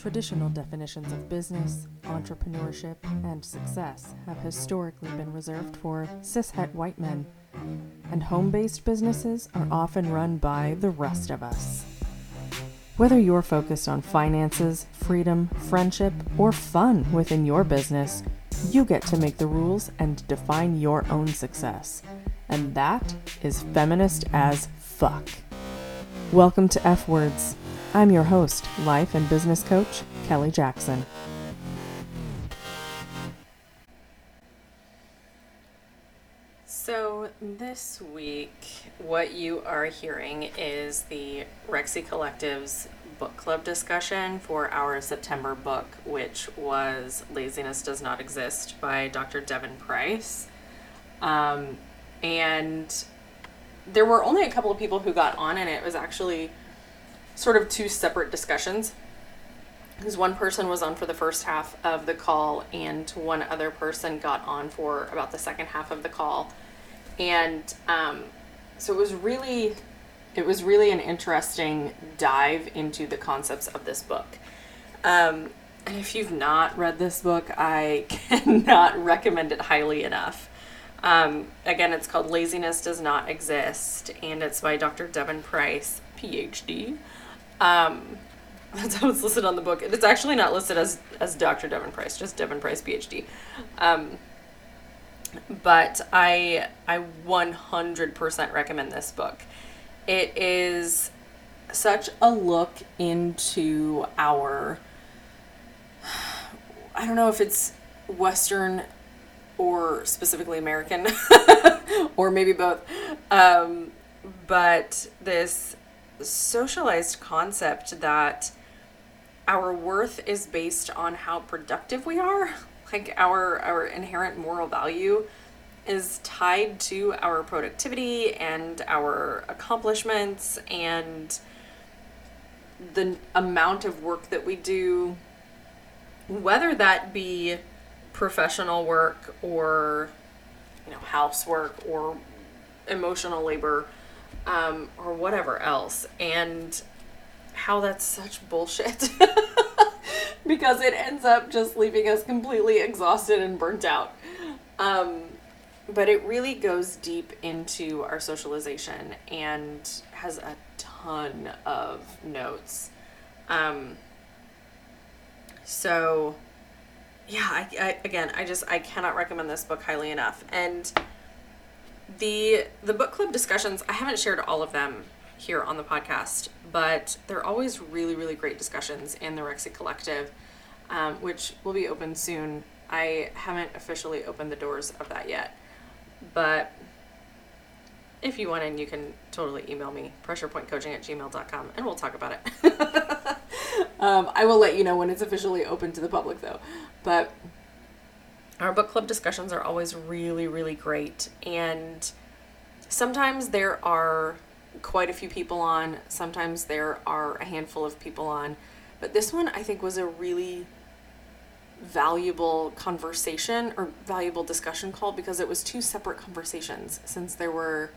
Traditional definitions of business, entrepreneurship, and success have historically been reserved for cishet white men, and home based businesses are often run by the rest of us. Whether you're focused on finances, freedom, friendship, or fun within your business, you get to make the rules and define your own success. And that is feminist as fuck. Welcome to F Words. I'm your host, life and business coach, Kelly Jackson. So, this week, what you are hearing is the Rexy Collective's book club discussion for our September book, which was Laziness Does Not Exist by Dr. Devon Price. Um, and there were only a couple of people who got on, and it was actually sort of two separate discussions. Because one person was on for the first half of the call, and one other person got on for about the second half of the call. And um, so it was really, it was really an interesting dive into the concepts of this book. Um, and if you've not read this book, I cannot recommend it highly enough. Um, again, it's called Laziness Does Not Exist, and it's by Dr. Devon Price, PhD. Um, that's how it's listed on the book. It's actually not listed as, as Dr. Devon Price, just Devon Price, PhD. Um, but I, I 100% recommend this book. It is such a look into our, I don't know if it's Western or specifically American, or maybe both. Um, but this socialized concept that our worth is based on how productive we are, like our our inherent moral value is tied to our productivity and our accomplishments and the amount of work that we do whether that be professional work or you know housework or emotional labor um, or whatever else. And how that's such bullshit. Because it ends up just leaving us completely exhausted and burnt out. Um, but it really goes deep into our socialization and has a ton of notes. Um, so yeah, I, I, again, I just I cannot recommend this book highly enough. And the the book club discussions, I haven't shared all of them here on the podcast, but they're always really really great discussions in the Rexy Collective, um, which will be open soon. I haven't officially opened the doors of that yet, but if you want in, you can totally email me, pressurepointcoaching at gmail.com, and we'll talk about it. um, I will let you know when it's officially open to the public, though. But our book club discussions are always really, really great. And sometimes there are quite a few people on, sometimes there are a handful of people on. But this one, I think, was a really valuable conversation or valuable discussion call because it was two separate conversations since there were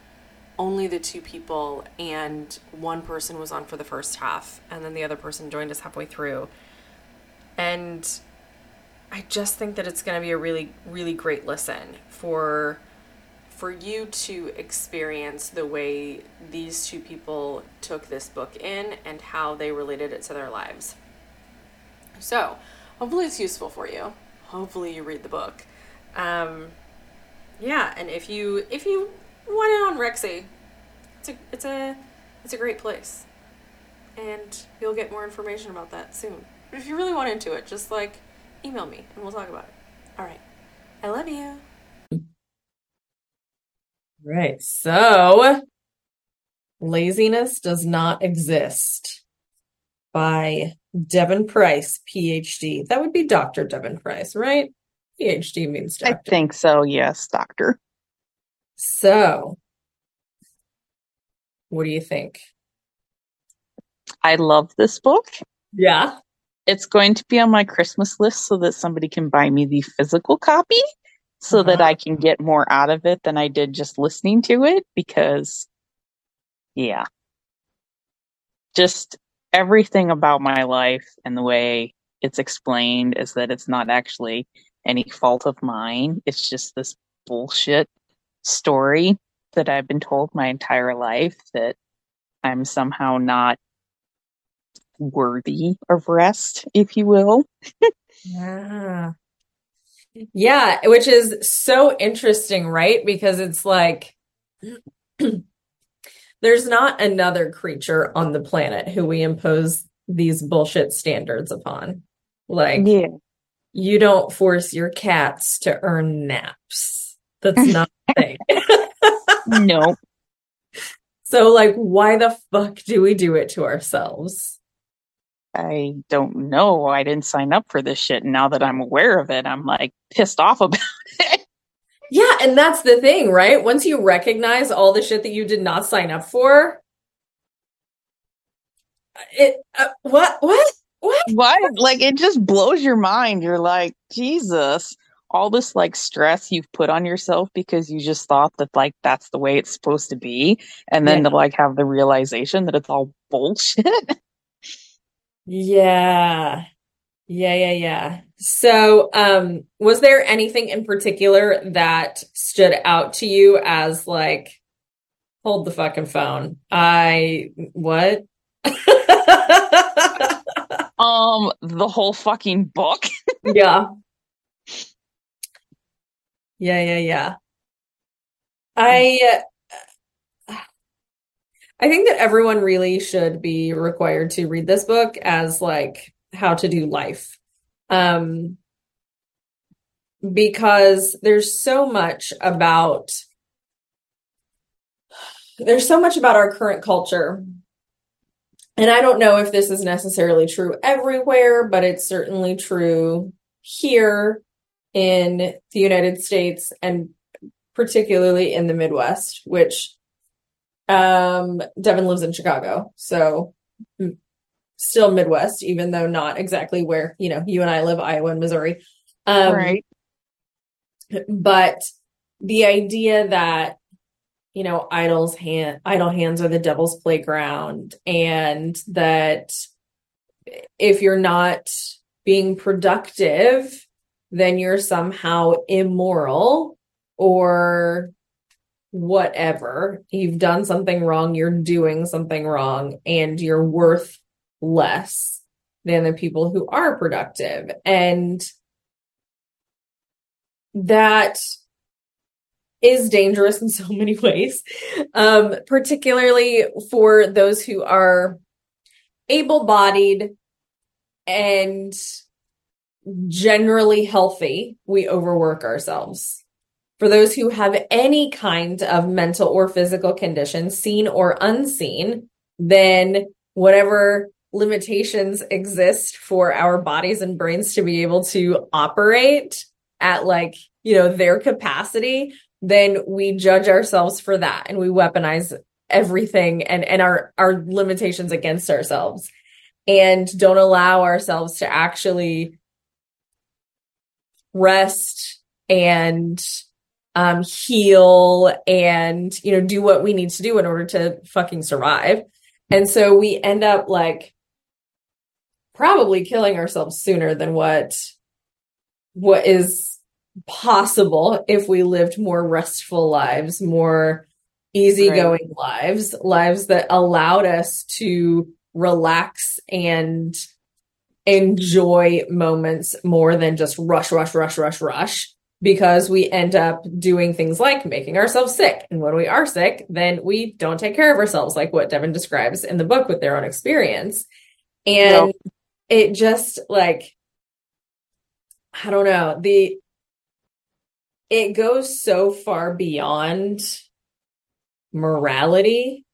only the two people and one person was on for the first half and then the other person joined us halfway through and i just think that it's going to be a really really great listen for for you to experience the way these two people took this book in and how they related it to their lives so hopefully it's useful for you hopefully you read the book um, yeah and if you if you want in on Rexy. It's a it's a it's a great place. And you'll get more information about that soon. But if you really want into it, just like email me and we'll talk about it. All right. I love you. Right. So, Laziness Does Not Exist by Devon Price, PhD. That would be Dr. Devon Price, right? PhD means doctor. I think so, yes, doctor. So, what do you think? I love this book. Yeah. It's going to be on my Christmas list so that somebody can buy me the physical copy so uh-huh. that I can get more out of it than I did just listening to it because, yeah. Just everything about my life and the way it's explained is that it's not actually any fault of mine. It's just this bullshit story that I've been told my entire life that I'm somehow not worthy of rest, if you will. yeah. Yeah, which is so interesting, right? Because it's like there's not another creature on the planet who we impose these bullshit standards upon. Like, Yeah. you don't force your cats to earn naps. That's not a thing. no. so, like, why the fuck do we do it to ourselves? I don't know. I didn't sign up for this shit. And now that I'm aware of it, I'm like pissed off about it. Yeah, and that's the thing, right? Once you recognize all the shit that you did not sign up for, it uh, what what what? What? Like it just blows your mind. You're like, Jesus, all this like stress you've put on yourself because you just thought that like that's the way it's supposed to be. And then Yeah. to like have the realization that it's all bullshit. Yeah. Yeah, yeah, yeah. So, um, was there anything in particular that stood out to you as like, hold the fucking phone? I, what? um, the whole fucking book. Yeah. Yeah, yeah, yeah. I I think that everyone really should be required to read this book as like how to do life. Um because there's so much about there's so much about our current culture. And I don't know if this is necessarily true everywhere, but it's certainly true here in the United States and particularly in the Midwest, which um Devon lives in Chicago. So mm, still Midwest, even though not exactly where, you know, you and I live, Iowa and Missouri. Um right. but the idea that you know idle's hand idle hands are the devil's playground and that if you're not being productive then you're somehow immoral or whatever you've done something wrong you're doing something wrong and you're worth less than the people who are productive and that is dangerous in so many ways, um, particularly for those who are able bodied and generally healthy. We overwork ourselves. For those who have any kind of mental or physical condition, seen or unseen, then whatever limitations exist for our bodies and brains to be able to operate at like you know their capacity then we judge ourselves for that and we weaponize everything and and our our limitations against ourselves and don't allow ourselves to actually rest and um heal and you know do what we need to do in order to fucking survive and so we end up like probably killing ourselves sooner than what what is possible if we lived more restful lives, more easygoing lives, lives that allowed us to relax and enjoy moments more than just rush, rush, rush, rush, rush. Because we end up doing things like making ourselves sick. And when we are sick, then we don't take care of ourselves, like what Devon describes in the book with their own experience. And Yep. it just like, I don't know, the it goes so far beyond morality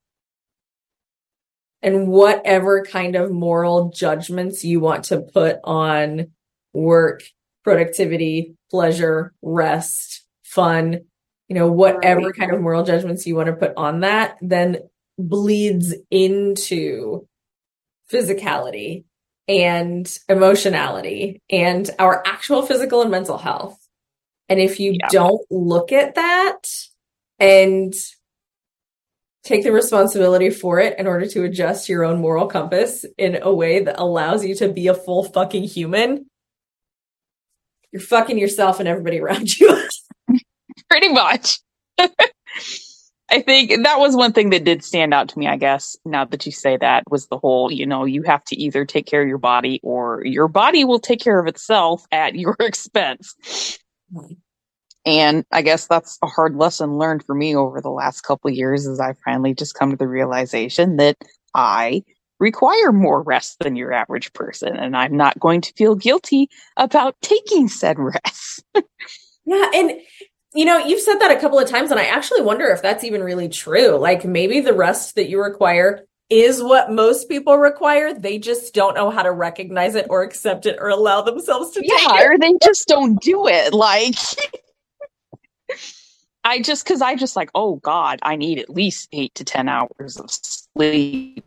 and whatever kind of moral judgments you want to put on work, productivity, pleasure, rest, fun, you know, whatever kind of moral judgments you want to put on that, then bleeds into physicality and emotionality and our actual physical and mental health. And if you Yeah. don't look at that and take the responsibility for it in order to adjust your own moral compass in a way that allows you to be a full fucking human, you're fucking yourself and everybody around you. Pretty much. I think that was one thing that did stand out to me, I guess, now that you say that, was the whole, you know, you have to either take care of your body or your body will take care of itself at your expense. And I guess that's a hard lesson learned for me over the last couple years as I finally just come to the realization that I require more rest than your average person and I'm not going to feel guilty about taking said rest. yeah, and you know, you've said that a couple of times and I actually wonder if that's even really true. Like maybe the rest that you require is what most people require. They just don't know how to recognize it or accept it or allow themselves to yeah, or they just don't do it. Like I just because I just like, oh God, I need at least eight to ten hours of sleep.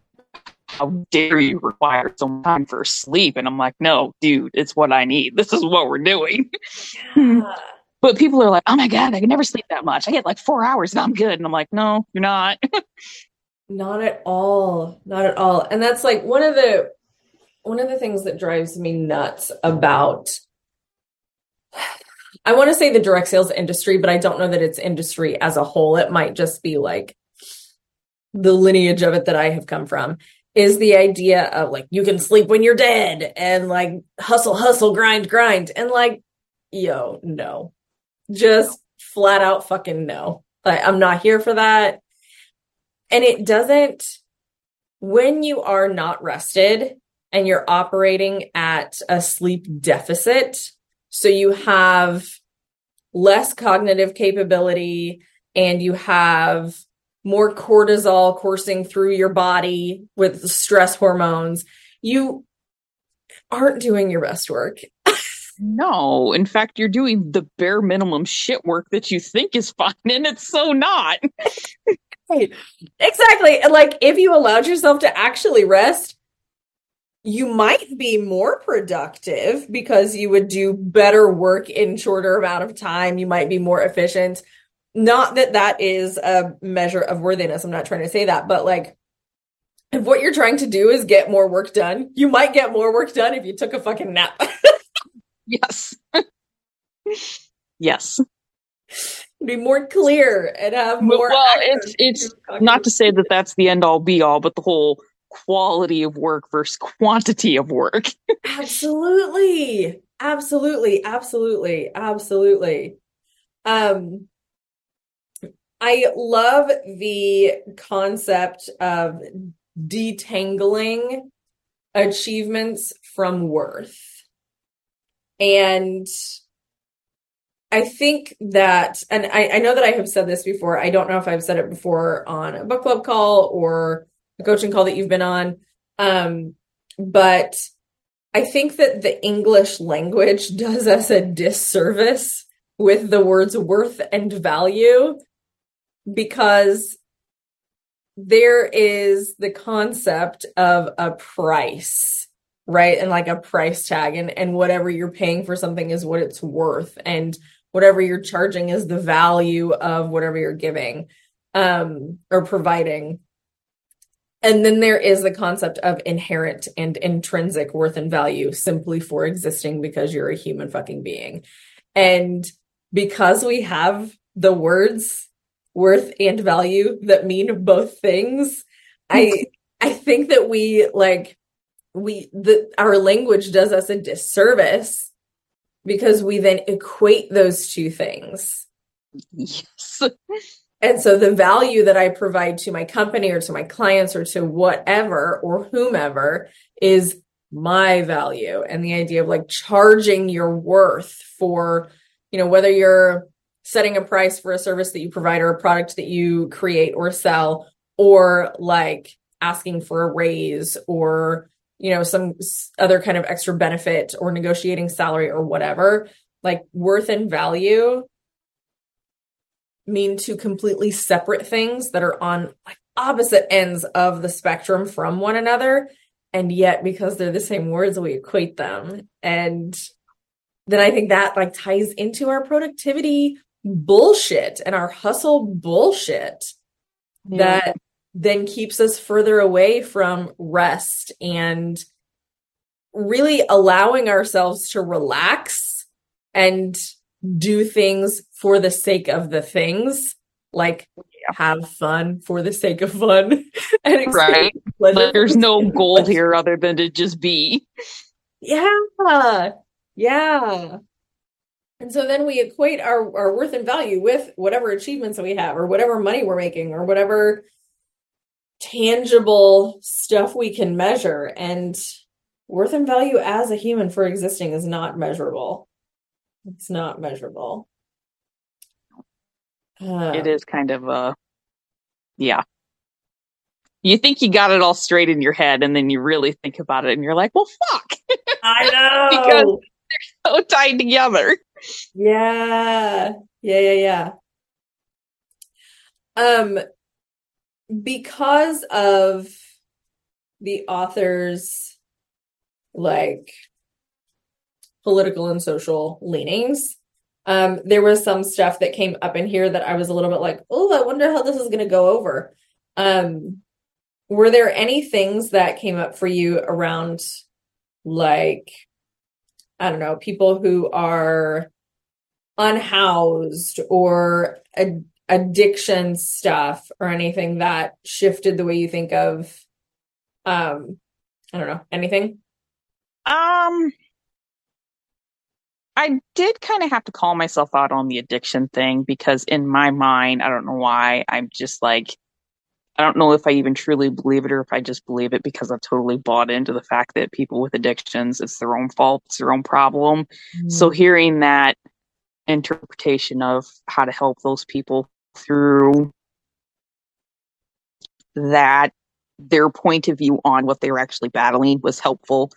How dare you require some time for sleep? And I'm like, no, dude, it's what I need. This is what we're doing. But people are like, oh my God, I can never sleep that much. I get like four hours and I'm good. And I'm like, no, you're not. not at all. Not at all. And that's like one of the one of the things that drives me nuts about I want to say the direct sales industry, but I don't know that it's industry as a whole. It might just be like the lineage of it that I have come from is the idea of like you can sleep when you're dead and like hustle, hustle, grind, grind. And like, yo, no. Just flat out fucking no. Like, I'm not here for that. And it doesn't, when you are not rested and you're operating at a sleep deficit, so you have less cognitive capability and you have more cortisol coursing through your body with stress hormones. You aren't doing your best work. no, in fact, you're doing the bare minimum shit work that you think is fine, and it's so not. right. Exactly. Like, if you allowed yourself to actually rest, you might be more productive because you would do better work in shorter amount of time you might be more efficient not that that is a measure of worthiness i'm not trying to say that but like if what you're trying to do is get more work done you might get more work done if you took a fucking nap yes yes be more clear and have more well it's it's not to say that that's the end all be all but the whole quality of work versus quantity of work. absolutely. Absolutely. Absolutely. Absolutely. Um I love the concept of detangling achievements from worth. And I think that, and I, I, know that I have said this before. I don't know if I've said it before on a book club call or a coaching call that you've been on. Um, but I think that the English language does us a disservice with the words worth and value because there is the concept of a price right and like a price tag and and whatever you're paying for something is what it's worth and whatever you're charging is the value of whatever you're giving um or providing and then there is the concept of inherent and intrinsic worth and value simply for existing because you're a human fucking being. And because we have the words worth and value that mean both things, I I think that we like we the our language does us a disservice because we then equate those two things. Yes. And so the value that I provide to my company or to my clients or to whatever or whomever is my value and the idea of like charging your worth for, you know, whether you're setting a price for a service that you provide or a product that you create or sell or like asking for a raise or you know some other kind of extra benefit or negotiating salary or whatever like worth and value mean two completely separate things that are on like opposite ends of the spectrum from one another. And yet because they're the same words we equate them. And then i think that like ties into our productivity bullshit and our hustle bullshit that then keeps us further away from rest and really allowing ourselves to relax and do things for the sake of the things like have fun for the sake of fun and Right. Like, there's no goal here other than to just be. Yeah. Yeah. And so then we equate our, our worth and value with whatever achievements that we have or whatever money we're making or whatever tangible stuff we can measure. And worth and value as a human for existing is not measurable. It's not measurable. Uh, It is kind of a, yeah. You think you got it all straight in your head, and then you really think about it, and you're like, well, fuck, I know. Because- they're so tied together. Yeah. Yeah, yeah, yeah. Um because of the author's like political and social leanings, um there was some stuff that came up in here that I was a little bit like, "Oh, I wonder how this is going to go over." Um were there any things that came up for you around like I don't know, people who are unhoused or ad- addiction stuff or anything that shifted the way you think of um I don't know, anything? Um, I did kind of have to call myself out on the addiction thing because in my mind, I don't know why, I'm just like, I don't know if I even truly believe it or if I just believe it because I've totally bought into the fact that people with addictions, it's their own fault, it's their own problem. Mm-hmm. So hearing that interpretation of how to help those people through that, their point of view on what they were actually battling was helpful.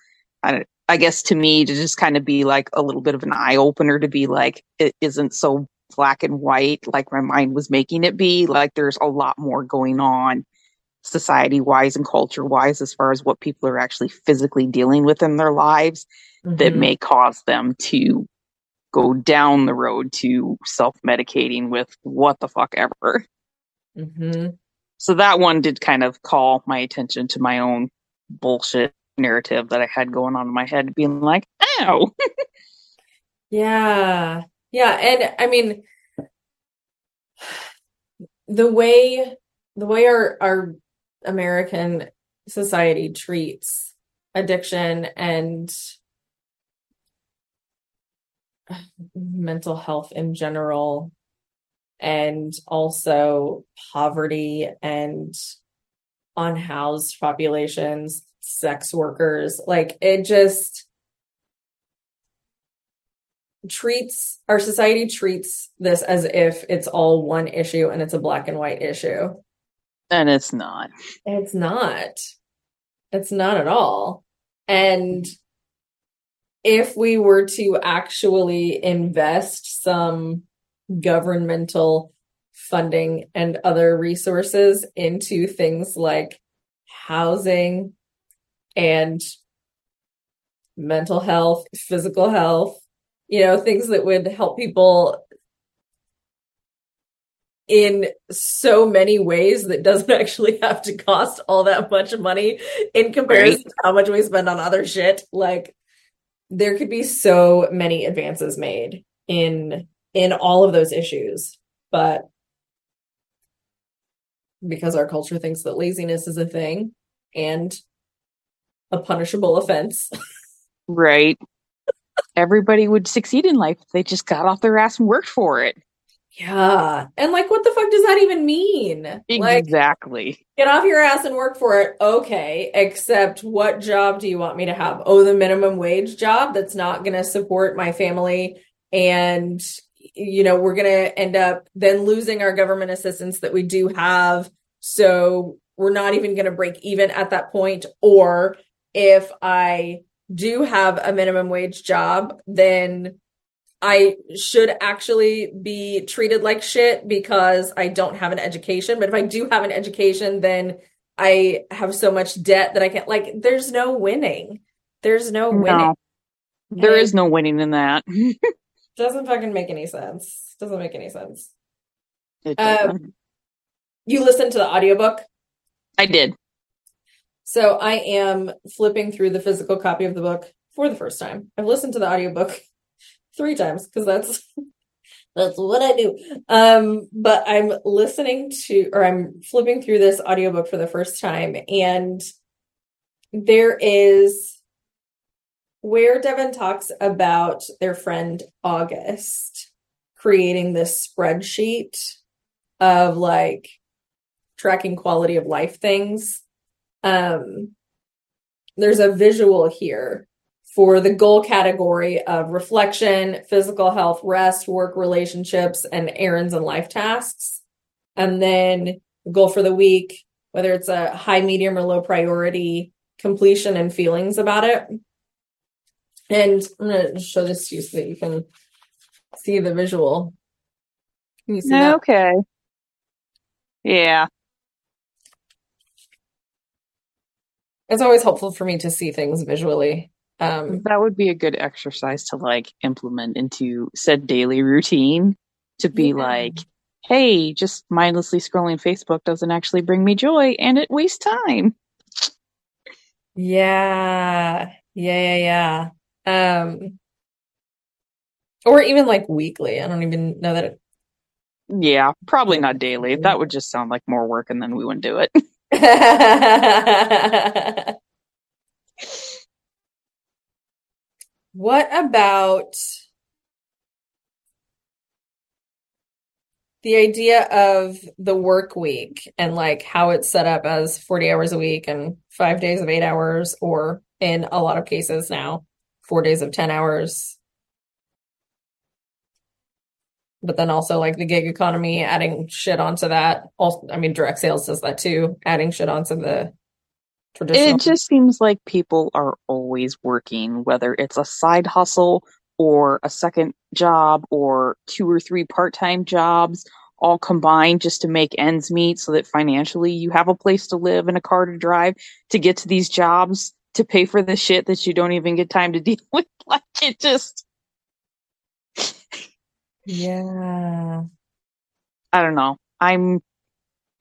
I, I guess to me to just kind of be like a little bit of an eye opener to be like it isn't so black and white like my mind was making it be. Like there's a lot more going on society wise and culture wise as far as what people are actually physically dealing with in their lives that Mhm. may cause them to go down the road to self medicating with what the fuck ever. Mhm. So that one did kind of call my attention to my own bullshit narrative that I had going on in my head, being like, ow. Yeah. Yeah, and I mean the way the way our our American society treats addiction and mental health in general and also poverty and unhoused populations, sex workers, like it just treats our society treats this as if it's all one issue and it's a black and white issue. And it's not. It's not. It's not at all. And if we were to actually invest some governmental funding and other resources into things like housing and mental health, physical health, you know, things that would help people in so many ways that doesn't actually have to cost all that much money in comparison Right. to how much we spend on other shit. Like there could be so many advances made in in all of those issues, but because our culture thinks that laziness is a thing and a punishable offense. Right. Everybody would succeed in life if they just got off their ass and worked for it. Yeah. And like what the fuck does that even mean? Like Exactly. Get off your ass and work for it. Okay, except what job do you want me to have? Oh, the minimum wage job that's not going to support my family. And, you know, we're going to end up then losing our government assistance that we do have. So we're not even going to break even at that point. Or if I do have a minimum wage job, then I should actually be treated like shit because I don't have an education. But if I do have an education, then I have so much debt that I can't, like, there's no winning. There's no winning. No. There Okay? is no winning in that. Doesn't fucking make any sense. Doesn't make any sense. Um. You listened to the audiobook? I did. So I am flipping through the physical copy of the book for the first time. I've listened to the audiobook three times because that's that's what I do. Um, but I'm listening to or I'm flipping through this audiobook for the first time and there is where Devon talks about their friend August creating this spreadsheet of like tracking quality of life things. Um, there's a visual here for the goal category of reflection, physical health, rest, work relationships, and errands and life tasks. And then the goal for the week, whether it's a high, medium, or low priority, completion and feelings about it. And I'm going to show this to you so that you can see the visual. Can you see that? Okay. Yeah. It's always helpful for me to see things visually. Um, That would be a good exercise to like implement into said daily routine to be Yeah. like, hey, just mindlessly scrolling Facebook doesn't actually bring me joy and it wastes time. yeah, yeah, yeah, yeah. Um, or even like weekly. I don't even know that it Yeah, probably not daily. That would just sound like more work and then we wouldn't do it. What about the idea of the work week and like how it's set up as 40 hours a week and five days of eight hours, or in a lot of cases now, four days of 10 hours? But then also like the gig economy, adding shit onto that. Also, I mean, direct sales does that too, adding shit onto the traditional. It just seems like people are always working, whether it's a side hustle or a second job or two or three part time jobs, all combined just to make ends meet so that financially you have a place to live and a car to drive to get to these jobs to pay for the shit that you don't even get time to deal with. Like it just, Yeah. I don't know. I'm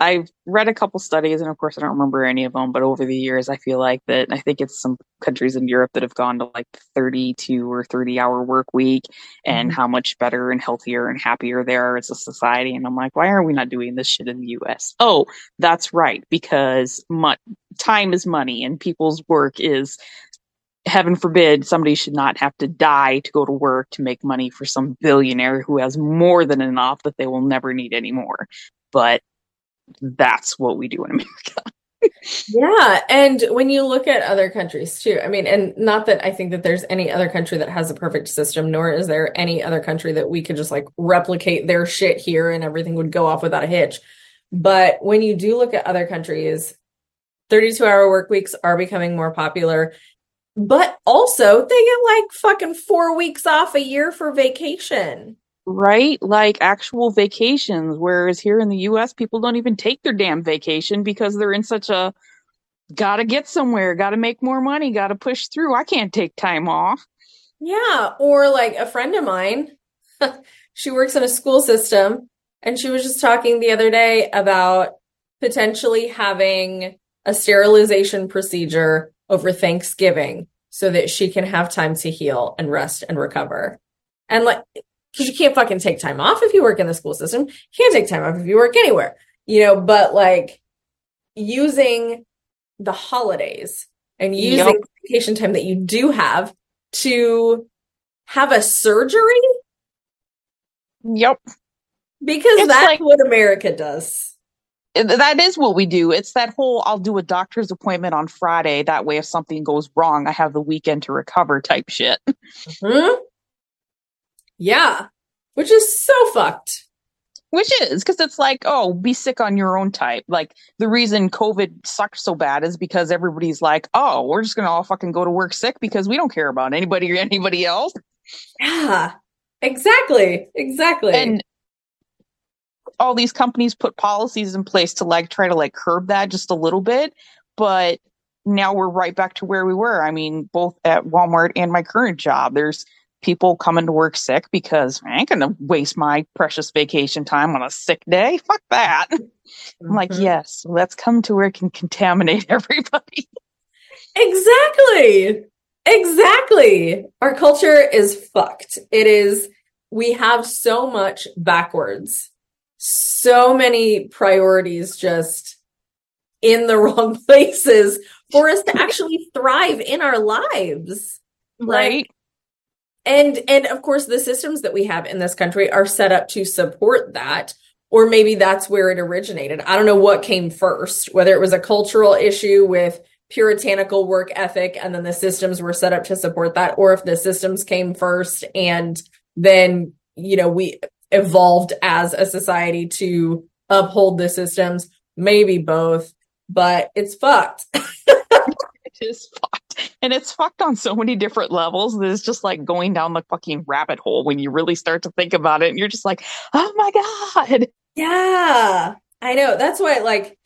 I've read a couple studies and of course I don't remember any of them, but over the years I feel like that I think it's some countries in Europe that have gone to like 32 or 30 hour work week and Mhm. how much better and healthier and happier they are as a society and I'm like why are we not doing this shit in the US? Oh, that's right because mo- time is money and people's work is heaven forbid somebody should not have to die to go to work to make money for some billionaire who has more than enough that they will never need anymore. But that's what we do in America. Yeah, and when you look at other countries too, I mean, and not that I think that there's any other country that has a perfect system, nor is there any other country that we could just like replicate their shit here and everything would go off without a hitch. But when you do look at other countries, 32 hour work weeks are becoming more popular, but also they get like fucking four weeks off a year for vacation. Right? Like actual vacations. Whereas here in the US, people don't even take their damn vacation because they're in such a gotta get somewhere, gotta make more money, gotta push through. I can't take time off. Yeah, or like a friend of mine, she works in a school system, and she was just talking the other day about potentially having a sterilization procedure over Thanksgiving so that she can have time to heal and rest and recover. And like, because you can't fucking take time off if you work in the school system, you can't take time off if you work anywhere, you know, but like using the holidays and using Yep. vacation time that you do have to have a surgery Yep. because It's that's like- what America does. That is what we do. It's that whole I'll do a doctor's appointment on Friday. That way, if something goes wrong, I have the weekend to recover type shit. Hmm? Yeah, which is so fucked. Which is because it's like, oh, be sick on your own type. Like the reason COVID sucked so bad is because everybody's like, oh, we're just gonna all fucking go to work sick because we don't care about anybody or anybody else. Yeah, exactly, exactly. And all these companies put policies in place to like try to like curb that just a little bit, but now we're right back to where we were. I mean, both at Walmart and my current job, there's people coming to work sick because I ain't gonna waste my precious vacation time on a sick day. Fuck that. I'm like, Mhm. yes, let's come to work and contaminate everybody. Exactly. Exactly. Our culture is fucked. It is, we have so much backwards, so many priorities just in the wrong places for us to actually thrive in our lives. Right? And and of course the systems that we have in this country are set up to support that or maybe that's where it originated. I don't know what came first, whether it was a cultural issue with puritanical work ethic and then the systems were set up to support that or if the systems came first and then you know we evolved as a society to uphold the systems, maybe both, but it's fucked. It is fucked. And it's fucked on so many different levels that it's just like going down the fucking rabbit hole when you really start to think about it and you're just like, oh my God. Yeah, I know. That's why, like,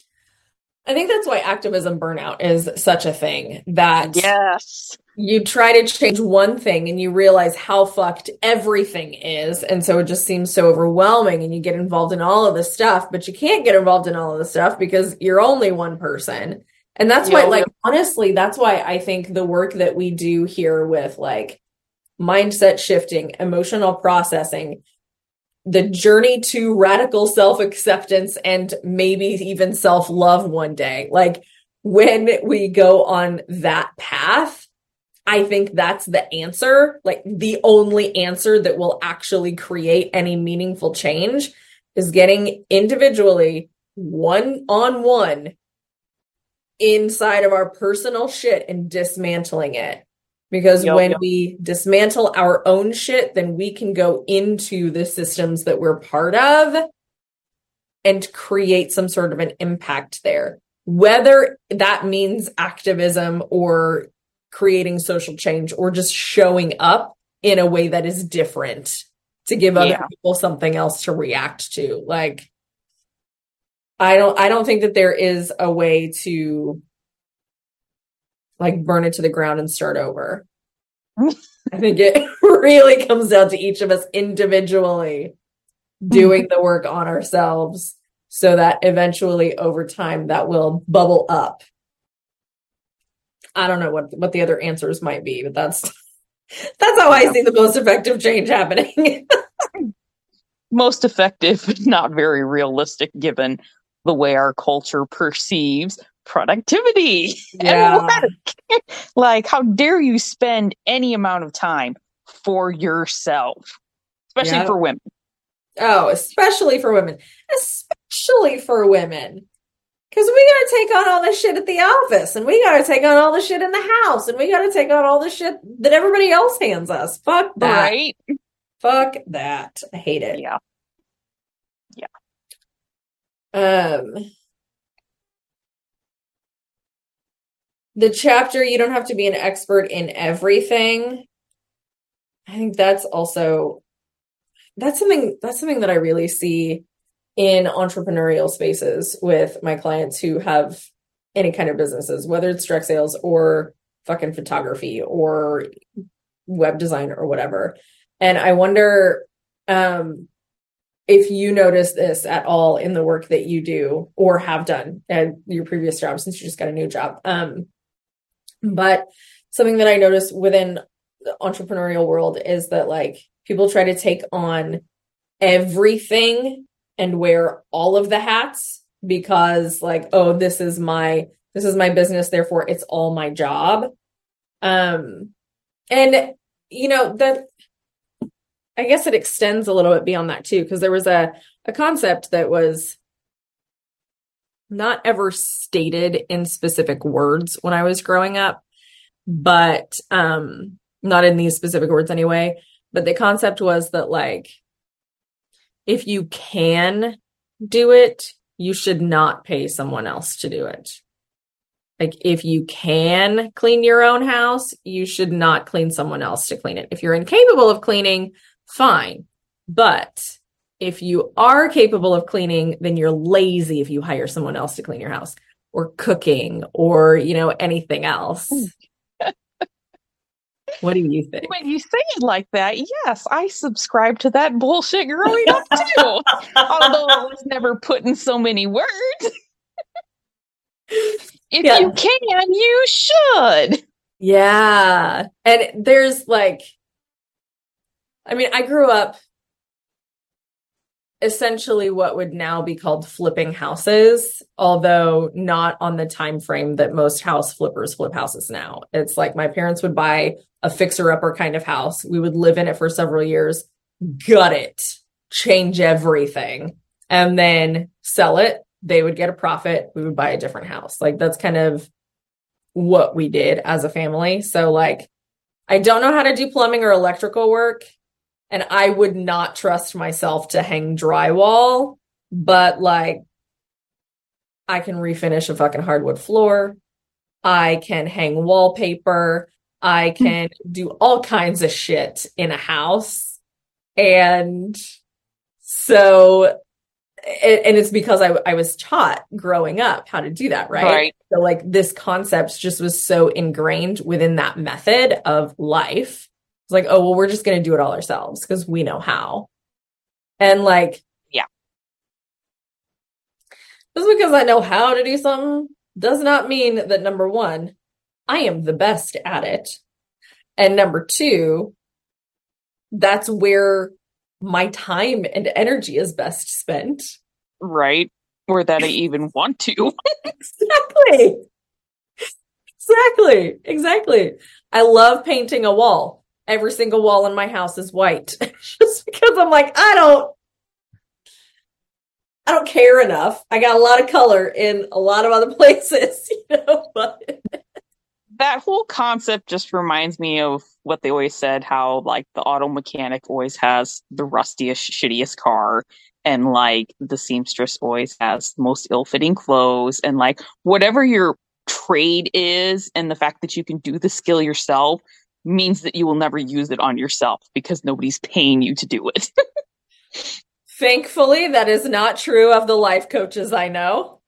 I think that's why activism burnout is such a thing that Yes. You try to change one thing and you realize how fucked everything is. And so it just seems so overwhelming and you get involved in all of this stuff, but you can't get involved in all of this stuff because you're only one person. And that's why, like, honestly, that's why I think the work that we do here with like mindset shifting, emotional processing, the journey to radical self acceptance and maybe even self love one day. Like when we go on that path, I think that's the answer, like the only answer that will actually create any meaningful change is getting individually one on one inside of our personal shit and dismantling it. Because Yup, when yup. we dismantle our own shit, then we can go into the systems that we're part of and create some sort of an impact there. Whether that means activism or creating social change or just showing up in a way that is different to give other Yeah. people something else to react to. Like, I don't I don't think that there is a way to like burn it to the ground and start over. I think it really comes down to each of us individually doing the work on ourselves so that eventually over time that will bubble up. I don't know what what the other answers might be, but that's that's how I see the most effective change happening. Most effective, but not very realistic given the way our culture perceives productivity Yeah. and work. like, how dare you spend any amount of time for yourself, especially Yeah. for women? Oh, especially for women. Especially for women. Because we got to take on all the shit at the office, and we got to take on all the shit in the house, and we got to take on all the shit that everybody else hands us. Fuck that. Right? Fuck that. I hate it. Yeah. Yeah. Um, the chapter, you don't have to be an expert in everything. I think that's also that's something that's something that I really see in entrepreneurial spaces with my clients who have any kind of businesses, whether it's direct sales or fucking photography or web design or whatever. And I wonder um if you notice this at all in the work that you do or have done at your previous job since you just got a new job. Um but something that I notice within the entrepreneurial world is that like people try to take on everything and wear all of the hats because like oh this is my this is my business therefore it's all my job. Um and you know that i guess it extends a little bit beyond that too because there was a a concept that was not ever stated in specific words when i was growing up but um not in these specific words anyway but the concept was that like if you can do it you should not pay someone else to do it. Like if you can clean your own house you should not clean someone else to clean it. If you're incapable of cleaning fine. But if you are capable of cleaning then you're lazy if you hire someone else to clean your house or cooking or you know anything else hmm. What do you think? When you say it like that, yes, I subscribe to that bullshit growing up too. Although I was never put in so many words. if Yeah. you can, you should. Yeah. And there's like, I mean, I grew up essentially what would now be called flipping houses, although not on the time frame that most house flippers flip houses now. It's like my parents would buy a fixer upper kind of house. We would live in it for several years, gut it, change everything, and then sell it. They would get a profit. We would buy a different house. Like that's kind of what we did as a family. So like I don't know how to do plumbing or electrical work and I would not trust myself to hang drywall, but like I can refinish a fucking hardwood floor. I can hang wallpaper. I hmm. can do all kinds of shit in a house. And so and and it's because I I was taught growing up how to do that, right? Right. So like this concept just was so ingrained within that method of life. It's like, oh well, we're just gonna do it all ourselves because we know how. And like, Yeah. just because I know how to do something does not mean that number one, I am the best at it. And number two, that's where my time and energy is best spent. Right. Or that I even want to. Exactly. Exactly. Exactly. I love painting a wall. Every single wall in my house is white. Just because I'm like, I don't I don't care enough. I got a lot of color in a lot of other places, you know, but that whole concept just reminds me of what they always said how like the auto mechanic always has the rustiest shittiest car and like the seamstress always has the most ill-fitting clothes and like whatever your trade is and the fact that you can do the skill yourself means that you will never use it on yourself because nobody's paying you to do it thankfully that is not true of the life coaches I know.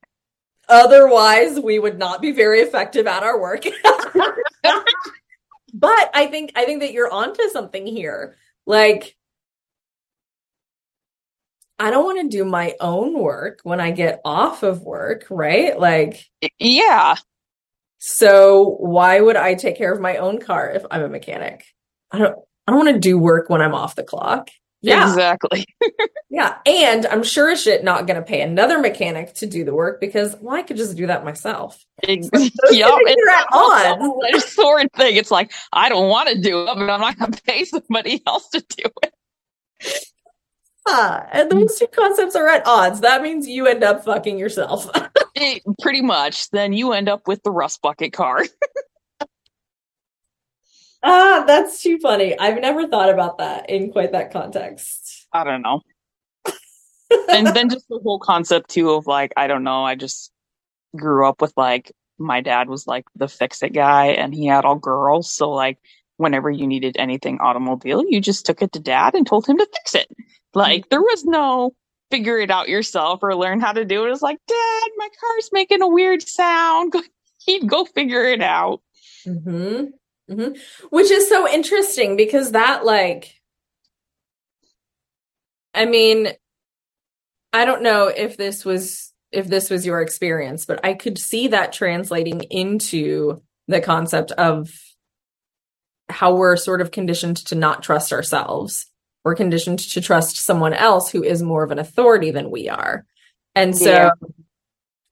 Otherwise, we would not be very effective at our work. but I think I think that you're onto something here. Like I don't want to do my own work when I get off of work, right? Like yeah so why would I take care of my own car if I'm a mechanic? I don't I don't want to do work when I'm off the clock. Yeah. exactly Yeah, and I'm sure as shit not going to pay another mechanic to do the work because well, I could just do that myself. Ex- Those Yup, two things it's at a sword thing. It's like I don't want to do it, but I'm not going to pay somebody else to do it. And those two concepts are at odds. That means you end up fucking yourself. It- pretty much. Then you end up with the rust bucket car. ah, that's too funny. I've never thought about that in quite that context. I don't know. and then just the whole concept too of like I don't know. I just grew up with like my dad was like the fix it guy, and he had all girls. So like whenever you needed anything automobile, you just took it to dad and told him to fix it. Like there was no figure it out yourself or learn how to do it. It was like, Dad, my car's making a weird sound. He'd go figure it out. hmm hmm Which is so interesting because that, like, I mean, I don't know if this was if this was your experience, but I could see that translating into the concept of how we're sort of conditioned to not trust ourselves. We're conditioned to trust someone else who is more of an authority than we are. And so Yeah.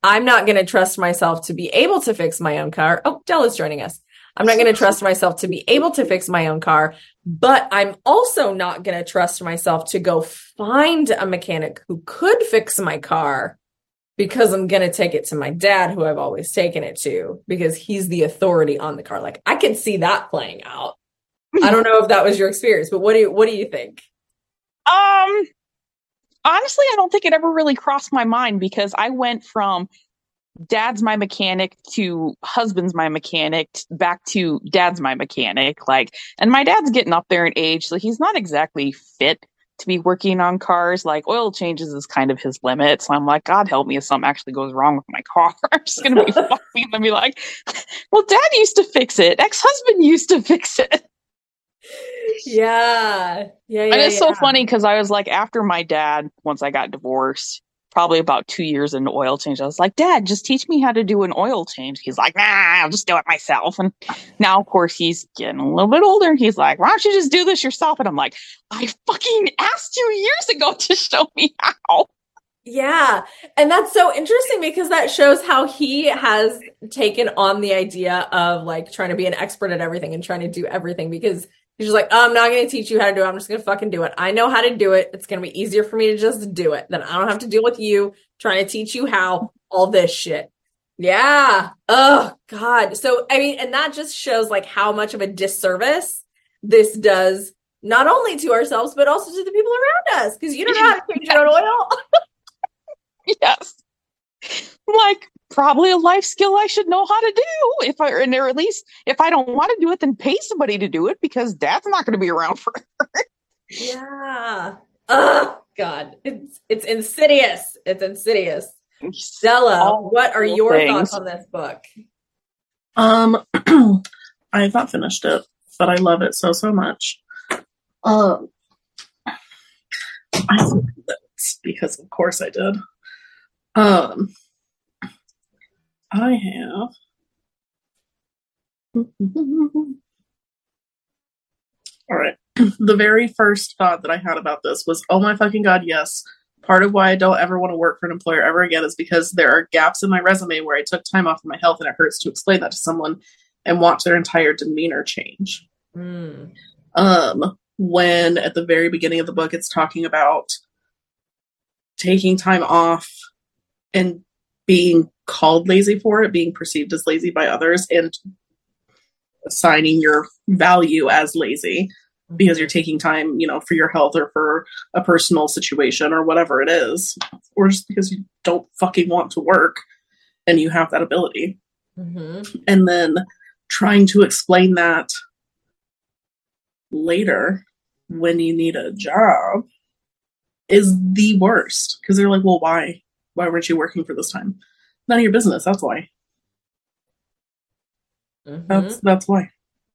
I'm not going to trust myself to be able to fix my own car. Oh, Dell is joining us. I'm not going to trust myself to be able to fix my own car, but I'm also not going to trust myself to go find a mechanic who could fix my car because I'm going to take it to my dad, who I've always taken it to, because he's the authority on the car. Like I can see that playing out. I don't know if that was your experience, but what do you, what do you think? Um, honestly, I don't think it ever really crossed my mind because I went from dad's my mechanic to husband's my mechanic back to dad's my mechanic. Like, and my dad's getting up there in age, so he's not exactly fit to be working on cars. Like, oil changes is kind of his limit. So I'm like, God help me if something actually goes wrong with my car. I'm just gonna be fucking and be like, well, dad used to fix it. Ex husband used to fix it. Yeah. Yeah. Yeah. and it's so funny because I was like, after my dad, once I got divorced, probably about two years into oil change, I was like, Dad, just teach me how to do an oil change. He's like, Nah, I'll just do it myself. And now, of course, he's getting a little bit older. and He's like, Why don't you just do this yourself? And I'm like, I fucking asked you years ago to show me how. Yeah. And that's so interesting because that shows how he has taken on the idea of like trying to be an expert at everything and trying to do everything because he's just like, I'm not going to teach you how to do it. I'm just going to fucking do it. I know how to do it. It's going to be easier for me to just do it. Then I don't have to deal with you trying to teach you how all this shit. Yeah. Oh, God. So, I mean, and that just shows like how much of a disservice this does not only to ourselves, but also to the people around us because you don't know how to change your own oil. Yes. Like probably a life skill I should know how to do if I and or at least if I don't want to do it, then pay somebody to do it because dad's not going to be around for Yeah. Oh God, it's it's insidious. It's insidious. Stella, All what are your things. thoughts on this book? Um, I have not finished it, but I love it so so much. Um, I took notes because of course I did. Um, I have. All right. The very first thought that I had about this was, oh my fucking god, yes. Part of why I don't ever want to work for an employer ever again is because there are gaps in my resume where I took time off for my health and it hurts to explain that to someone and watch their entire demeanor change. Mm. Um, when at the very beginning of the book it's talking about taking time off and being called lazy for it, being perceived as lazy by others, and assigning your value as lazy because you're taking time, you know, for your health or for a personal situation or whatever it is, or just because you don't fucking want to work and you have that ability. hmm And then trying to explain that later when you need a job is the worst because they're like, well, why? Why weren't you working for this time? None of your business. That's why. hmm That's that's why.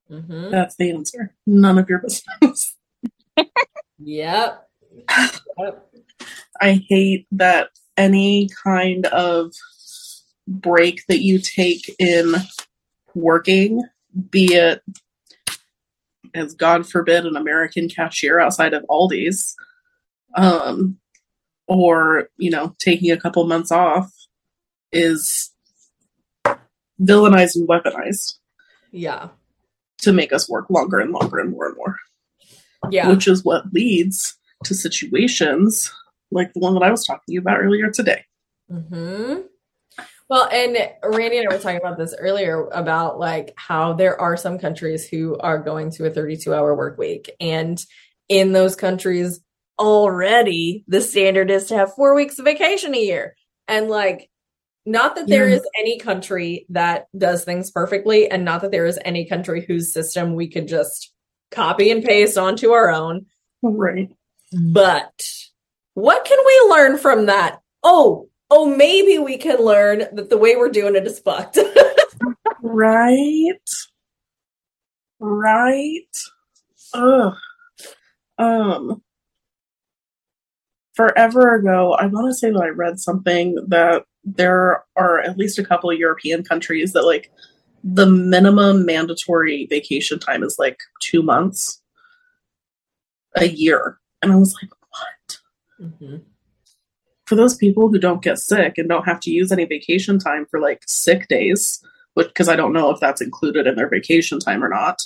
hmm That's the answer. None of your business. Yep. Yep. I hate that any kind of break that you take in working, be it as God forbid an American cashier outside of Aldi's, um, or you know, taking a couple months off, is villainized and weaponized Yeah. to make us work longer and longer and more and more. Yeah. which is what leads to situations like the one that I was talking to you about earlier today. hmm Well, and Randy and I were talking about this earlier about like how there are some countries who are going to a 32 hour work week. And in those countries, already the standard is to have four weeks of vacation a year. And like, not that there Yeah. is any country that does things perfectly, and not that there is any country whose system we could just copy and paste onto our own. Right. But what can we learn from that? Oh, oh, maybe we can learn that the way we're doing it is fucked. Right. Right. Ugh. Um forever ago, I want to say that I read something that there are at least a couple of European countries that like the minimum mandatory vacation time is like 2 months a year. And I was like, what? Mhm. for those people who don't get sick and don't have to use any vacation time for like sick days, which because I don't know if that's included in their vacation time or not.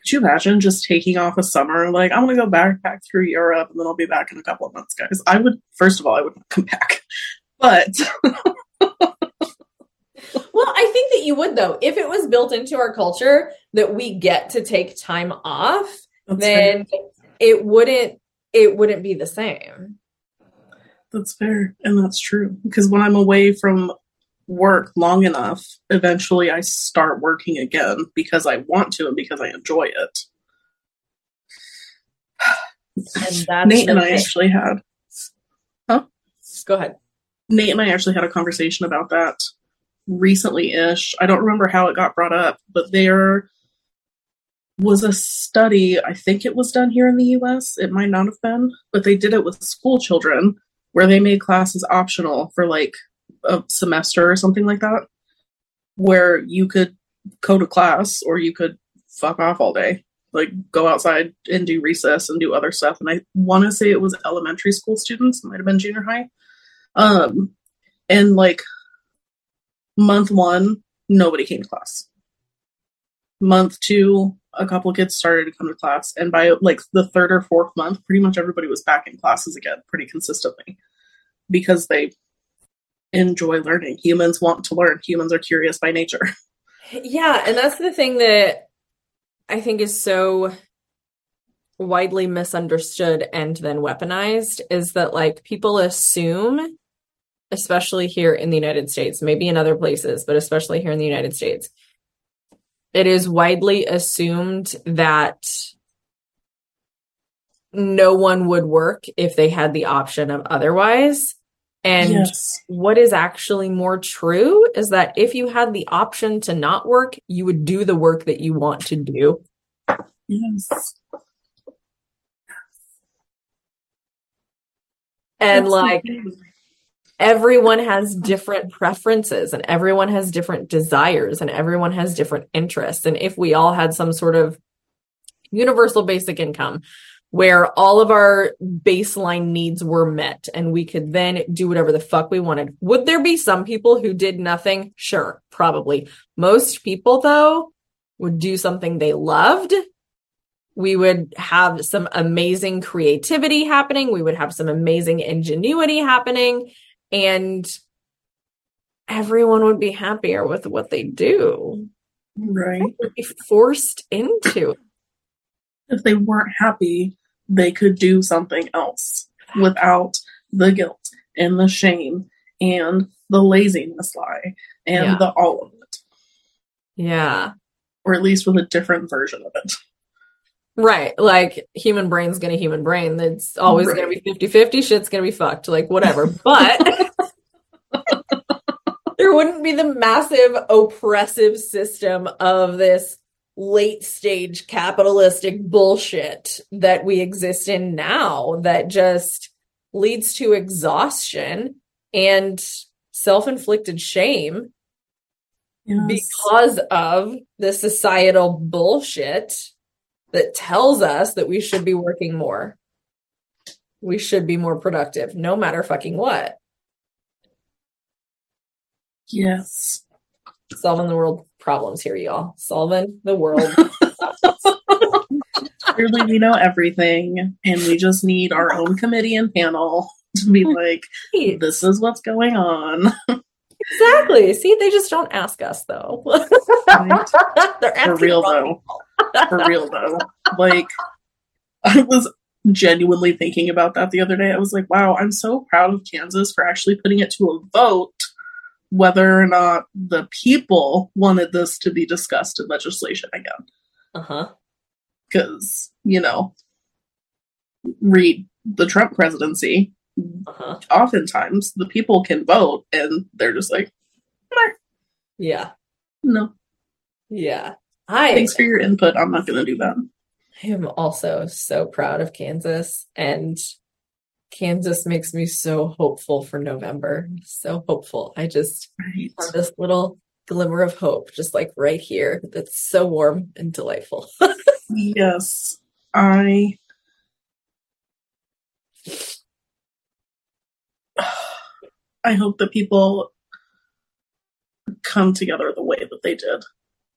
Could you imagine just taking off a summer? Like, I'm gonna go backpack through Europe and then I'll be back in a couple of months, guys. I would first of all, I would come back. But Well, I think that you would though. If it was built into our culture that we get to take time off, that's then it wouldn't it wouldn't be the same. That's fair. And that's true. Because when I'm away from work long enough, eventually I start working again because I want to and because I enjoy it. And that's Nate and I actually had Huh? Go ahead. Nate and I actually had a conversation about that recently ish. I don't remember how it got brought up, but they're was a study, I think it was done here in the US. It might not have been, but they did it with school children where they made classes optional for like a semester or something like that, where you could go to class or you could fuck off all day, like go outside and do recess and do other stuff. And I want to say it was elementary school students, might have been junior high. Um, and like month one, nobody came to class. Month two, a couple kids started to come to class, and by like the third or fourth month, pretty much everybody was back in classes again, pretty consistently, because they enjoy learning. Humans want to learn. Humans are curious by nature. Yeah, and that's the thing that I think is so widely misunderstood and then weaponized is that like people assume especially here in the United States, maybe in other places, but especially here in the United States, it is widely assumed that no one would work if they had the option of otherwise. And yes. what is actually more true is that if you had the option to not work, you would do the work that you want to do. Yes. And That's like. Everyone has different preferences and everyone has different desires and everyone has different interests. And if we all had some sort of universal basic income where all of our baseline needs were met and we could then do whatever the fuck we wanted, would there be some people who did nothing? Sure, probably. Most people, though, would do something they loved. We would have some amazing creativity happening. We would have some amazing ingenuity happening and everyone would be happier with what they do. right. Be forced into. If they weren't happy, they could do something else without the guilt and the shame and the laziness lie and Yeah. the all of it, Yeah. or at least with a different version of it. Right. Like human brain's gonna human brain. It's always gonna be 50-50, shit's gonna be fucked. Like whatever. But there wouldn't be the massive oppressive system of this late stage capitalistic bullshit that we exist in now that just leads to exhaustion and self-inflicted shame Yes. because of the societal bullshit that tells us that we should be working more. We should be more productive, no matter fucking what. yes. Solving the world problems here, y'all. Solving the world. Clearly, we know everything, and we just need our own committee and panel to be like, this is what's going on. exactly. See, they just don't ask us though. Right. For real, though. For real, though. Like, I was genuinely thinking about that the other day. I was like, wow, I'm so proud of Kansas for actually putting it to a vote whether or not the people wanted this to be discussed in legislation again. Uh-huh. Because, you know, read the Trump presidency, Uh-huh. oftentimes the people can vote and they're just like, "Meh, Yeah. no, Yeah. I thanks for your input. I'm not going to do that. I am also so proud of Kansas and Kansas makes me so hopeful for November. So hopeful. I just Right. have this little glimmer of hope just like right here that's so warm and delightful. Yes, I. I hope that people come together the way that they did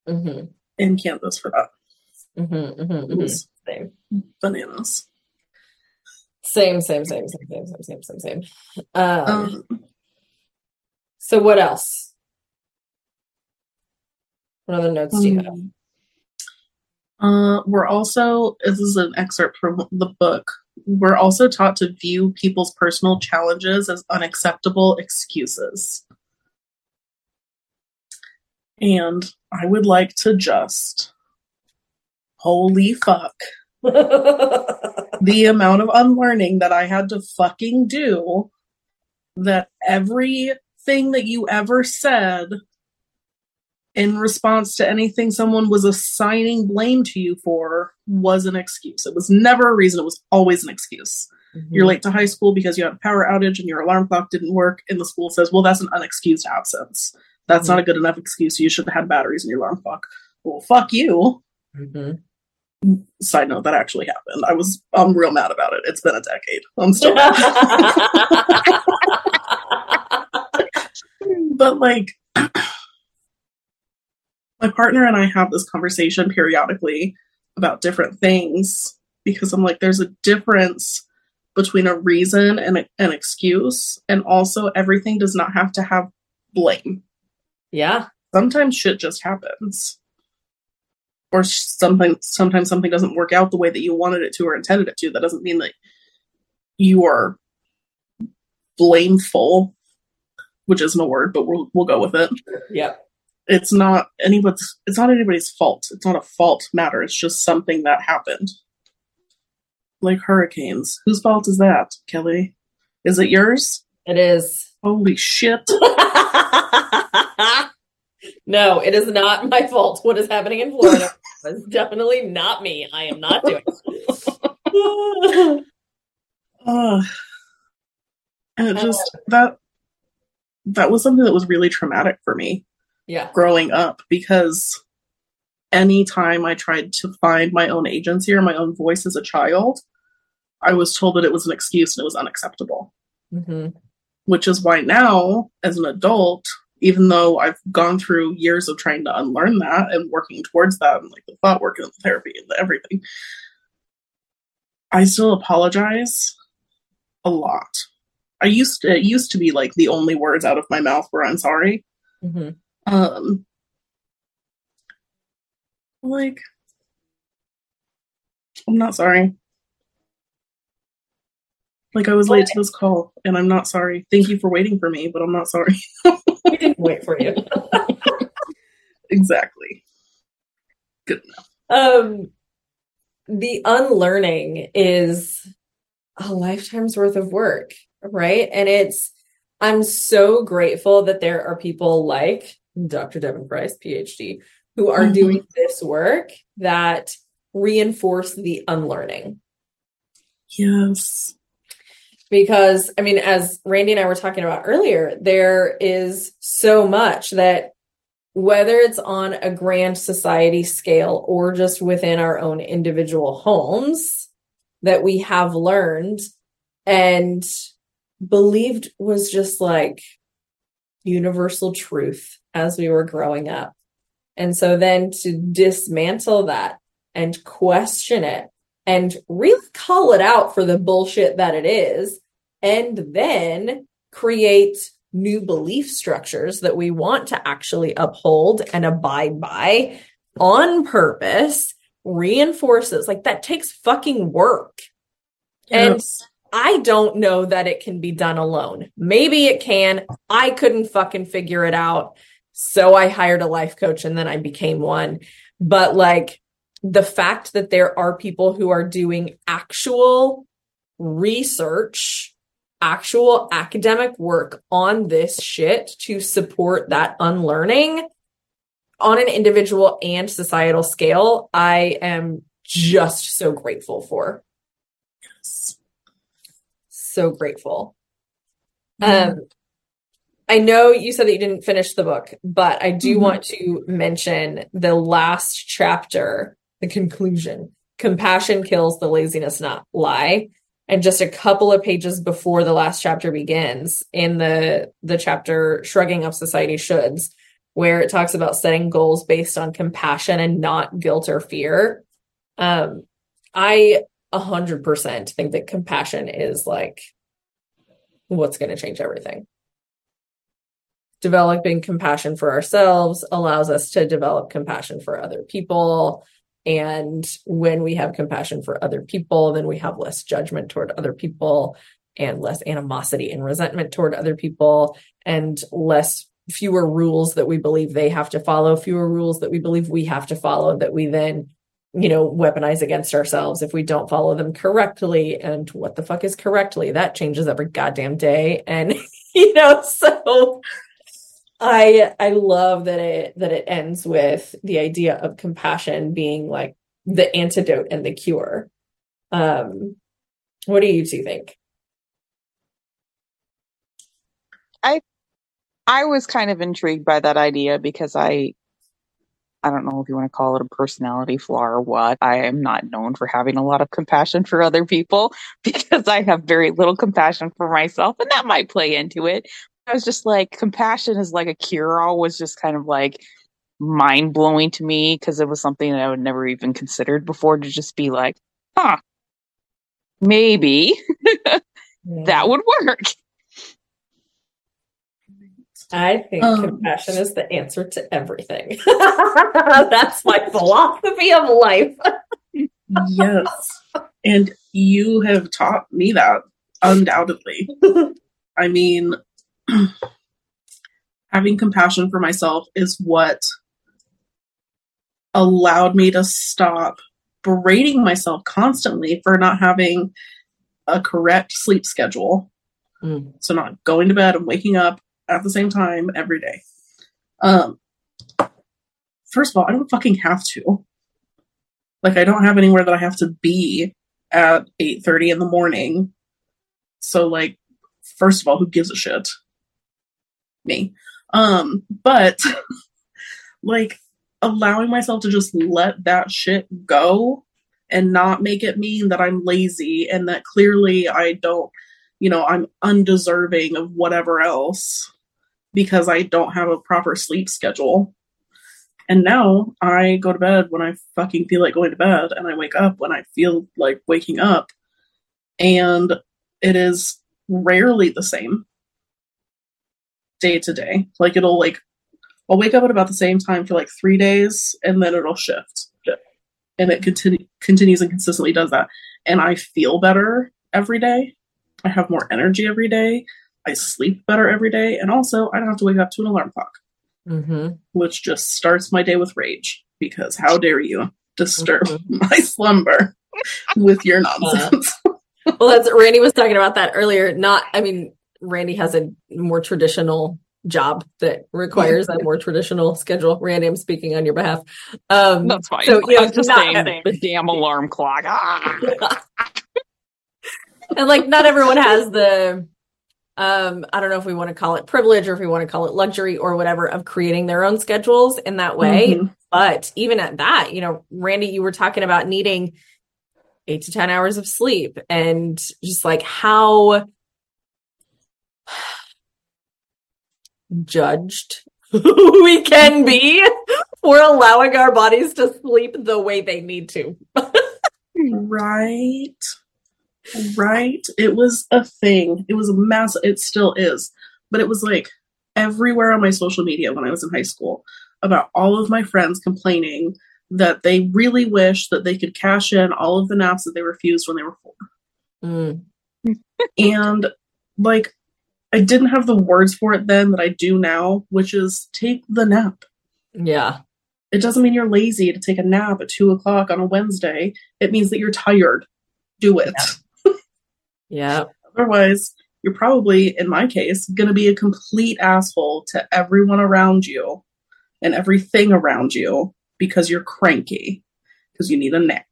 hmm in Kansas for that. hmm hmm It hmm Same. bananas. Same, same, same, same, same, same, same, same, same. Um, Um, so what else? What other notes do you have? um, uh, we're also, this is an excerpt from the book. We're also taught to view people's personal challenges as unacceptable excuses. And I would like to just, holy fuck, the amount of unlearning that I had to fucking do that everything that you ever said in response to anything someone was assigning blame to you for was an excuse. It was never a reason, it was always an excuse. You're late to high school because you had a power outage and your alarm clock didn't work, and the school says, well, that's an unexcused absence. That's not a good enough excuse. You should have had batteries in your alarm clock. Well, fuck you. Mhm. Side note, that actually happened. I was I'm real mad about it. It's been a decade. I'm still mad. but like my partner and I have this conversation periodically about different things because I'm like, there's a difference between a reason and a, an excuse, and also everything does not have to have blame. yeah. Sometimes shit just happens, or something. Sometimes something doesn't work out the way that you wanted it to or intended it to. That doesn't mean that you are blameful, which isn't a word, but we'll we'll go with it Yep. It's not anybody's it's not anybody's fault it's not a fault matter it's just something that happened like hurricanes whose fault is that kelly is it yours It is. holy shit no, it is not my fault. What is happening in Florida is definitely not me. I am not doing it. Ugh. and it uh, just that that was something that was really traumatic for me yeah. growing up because anytime I tried to find my own agency or my own voice as a child, I was told that it was an excuse and it was unacceptable. hmm which is why now as an adult even though i've gone through years of trying to unlearn that and working towards that and like the thought work and the therapy and the everything i still apologize a lot i used to it used to be like the only words out of my mouth were i'm sorry hmm um like i'm not sorry like i was late to this call and i'm not sorry thank you for waiting for me but i'm not sorry We didn't wait for you. exactly Good enough. Um, the unlearning is a lifetime's worth of work, right? And it's, I'm so grateful that there are people like Dr. Devon Price, PhD, who are Mhm. doing this work that reinforce the unlearning. yes because I mean, as Randy and I were talking about earlier, there is so much that whether it's on a grand society scale or just within our own individual homes that we have learned and believed was just like universal truth as we were growing up. And so then to dismantle that and question it and really call it out for the bullshit that it is, and then create new belief structures that we want to actually uphold and abide by on purpose reinforces like that takes fucking work. And I don't know that it can be done alone. Maybe it can. I couldn't fucking figure it out. So I hired a life coach and then I became one. But like the fact that there are people who are doing actual research, actual academic work on this shit to support that unlearning on an individual and societal scale, I am just so grateful for so grateful. Um, I know you said that you didn't finish the book, but I do Mhm. want to mention the last chapter, the conclusion. Compassion kills the laziness not lie. And just a couple of pages before the last chapter begins, in the the chapter "Shrugging Up Society Shoulds," where it talks about setting goals based on compassion and not guilt or fear. Um, I a hundred percent think that compassion is like what's going to change everything. Developing compassion for ourselves allows us to develop compassion for other people. And when we have compassion for other people, then we have less judgment toward other people and less animosity and resentment toward other people and less fewer rules that we believe they have to follow, fewer rules that we believe we have to follow that we then you know, weaponize against ourselves if we don't follow them correctly. And what the fuck is correctly? That changes every goddamn day. And, you know, so I I love that it that it ends with the idea of compassion being like the antidote and the cure. Um, what do you two think? I I was kind of intrigued by that idea because I I don't know if you want to call it a personality flaw or what. I am not known for having a lot of compassion for other people because I have very little compassion for myself and that might play into it. I was just like compassion is like a cure all was just kind of like mind blowing to me because it was something that I would never even considered before to just be like, huh, maybe that would work. I think Um, compassion is the answer to everything. That's my philosophy of life. yes. And you have taught me that undoubtedly. I mean, having compassion for myself is what allowed me to stop berating myself constantly for not having a correct sleep schedule. Mm. So not going to bed and waking up at the same time every day. Um first of all, I don't fucking have to. Like I don't have anywhere that I have to be at 8:30 in the morning. So like first of all, who gives a shit? Me. Um but like allowing myself to just let that shit go and not make it mean that I'm lazy and that clearly I don't, you know, I'm undeserving of whatever else because I don't have a proper sleep schedule. And now I go to bed when I fucking feel like going to bed and I wake up when I feel like waking up. And it is rarely the same day to day. Like it'll like I'll wake up at about the same time for like three days and then it'll shift. And it continu- continues and consistently does that. And I feel better every day. I have more energy every day. I sleep better every day. And also, I don't have to wake up to an alarm clock, hmm which just starts my day with rage because how dare you disturb Mhm. my slumber with your nonsense? Well, that's Randy was talking about that earlier. Not, I mean, Randy has a more traditional job that requires a more traditional schedule. Randy, I'm speaking on your behalf. Um, That's fine. So, you know, just not- saying the damn alarm clock. Ah. and like not everyone has the um i don't know if we want to call it privilege or if we want to call it luxury or whatever of creating their own schedules in that way Mhm. but even at that you know randy you were talking about needing 8 to 10 hours of sleep and just like how judged we can be for allowing our bodies to sleep the way they need to Right. Right. It was a thing. It was a mass. It still is. But it was like everywhere on my social media when I was in high school about all of my friends complaining that they really wish that they could cash in all of the naps that they refused when they were four. Mm. And like, I didn't have the words for it then that I do now, which is take the nap. yeah It doesn't mean you're lazy to take a nap at two o'clock on a Wednesday. It means that you're tired. Do it. yeah Otherwise, you're probably, in my case, going to be a complete asshole to everyone around you and everything around you because you're cranky, because you need a nap.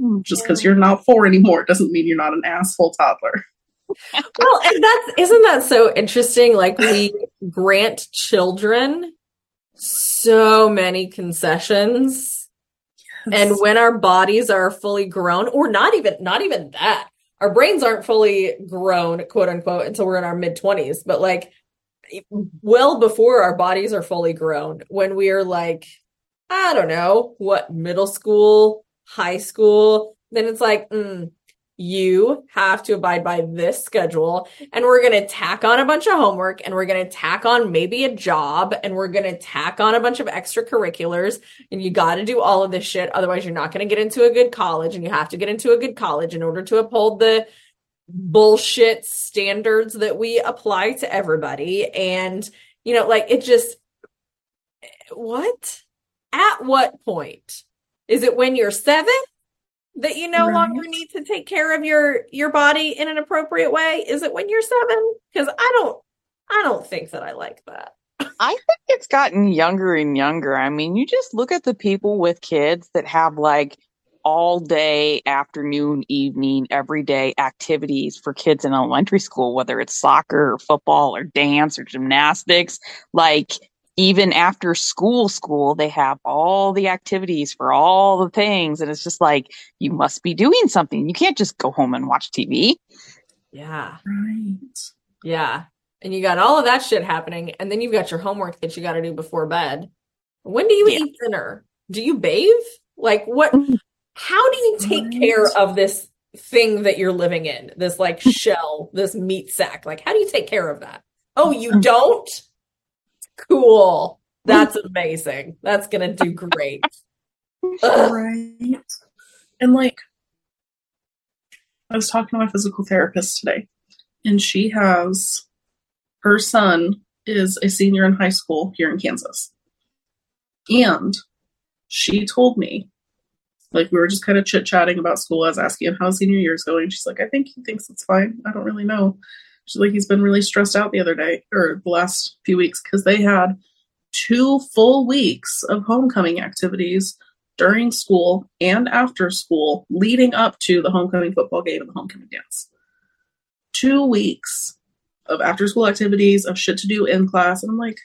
Mm, Just because you're not four anymore doesn't mean you're not an asshole toddler. Well, and that's isn't that so interesting? Like we grant children so many concessions, and when our bodies are fully grown, or not even not even that, our brains aren't fully grown, quote unquote, until we're in our mid twenties. But like well before our bodies are fully grown, when we are like, I don't know, what middle school, high school, then it's like, mm, you have to abide by this schedule and we're going to tack on a bunch of homework and we're going to tack on maybe a job and we're going to tack on a bunch of extracurriculars and you got to do all of this shit otherwise you're not going to get into a good college and you have to get into a good college in order to uphold the bullshit standards that we apply to everybody and you know like it just what? At what point? Is it when you're 7 that you no Right. longer need to take care of your your body in an appropriate way is it when you're 7 cuz I don't I don't think that I like that I think it's gotten younger and younger. I mean, you just look at the people with kids that have like all day, afternoon, evening, everyday activities for kids in elementary school, whether it's soccer or football or dance or gymnastics. Like, even after school, school, they have all the activities for all the things. And it's just like, you must be doing something. You can't just go home and watch TV. Yeah. Right. Yeah. And you got all of that shit happening. And then you've got your homework that you got to do before bed. When do you Yeah. eat dinner? Do you bathe? Like, what? Mm. How do you take Right. care of this thing that you're living in? This like shell, this meat sack? Like, how do you take care of that? Oh, you mm. don't? Cool. That's amazing. That's going to do great. Ugh. Right. And like, I was talking to my physical therapist today, and she has her son is a senior in high school here in Kansas. And she told me, like, we were just kind of chit chatting about school. I was asking him how senior year is going. She's like, I think he thinks it's fine. I don't really know. Like, he's been really stressed out the other day or the last few weeks because they had two full weeks of homecoming activities during school and after school leading up to the homecoming football game and the homecoming dance. Two weeks of after school activities, of shit to do in class. And I'm like,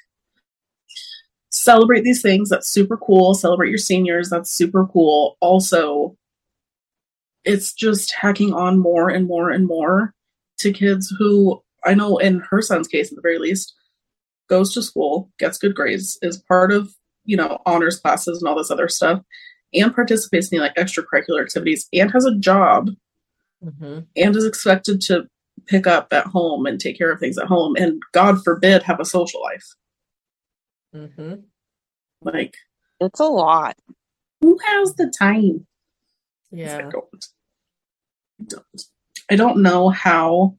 celebrate these things. That's super cool. Celebrate your seniors. That's super cool. Also, it's just hacking on more and more and more to kids who I know in her son's case, at the very least, goes to school, gets good grades, is part of, you know, honors classes and all this other stuff, and participates in like extracurricular activities and has a job Mhm. and is expected to pick up at home and take care of things at home and God forbid have a social life. Mhm. Like, It's a lot. who has the time? I Yeah. don't. I don't. I don't know how.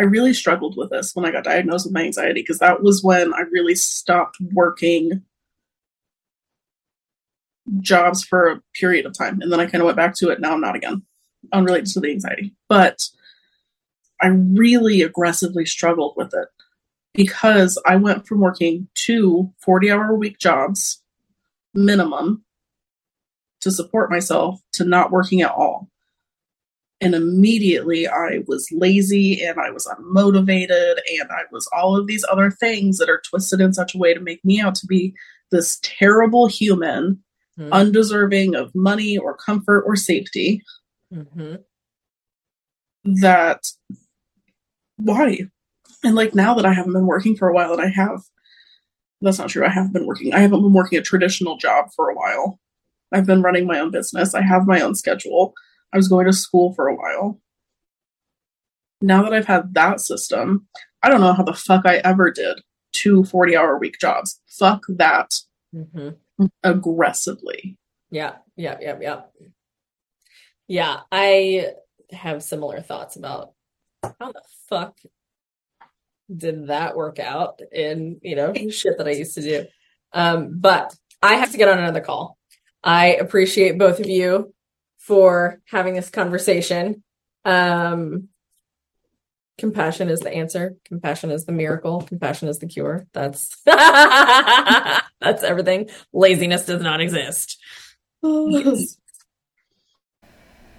I really struggled with this when I got diagnosed with my anxiety because that was when I really stopped working jobs for a period of time. And then I kind of went back to it. Now I'm not again, unrelated to the anxiety. But I really aggressively struggled with it because I went from working two 40 hour a week jobs minimum to support myself to not working at all. And immediately I was lazy and I was unmotivated and I was all of these other things that are twisted in such a way to make me out to be this terrible human, Mhm. undeserving of money or comfort or safety. Mhm. That why? And like now that I haven't been working for a while and I have that's not true. I haven't been working. I haven't been working a traditional job for a while. I've been running my own business. I have my own schedule. I was going to school for a while. Now that I've had that system, I don't know how the fuck I ever did two 40 hour week jobs. Fuck that Mhm. aggressively. Yeah, yeah, yeah, yeah. Yeah, I have similar thoughts about how the fuck did that work out in, you know, shit that I used to do. Um, but I have to get on another call. I appreciate both of you for having this conversation. Um, compassion is the answer. Compassion is the miracle. Compassion is the cure. That's that's everything. Laziness does not exist. Yes.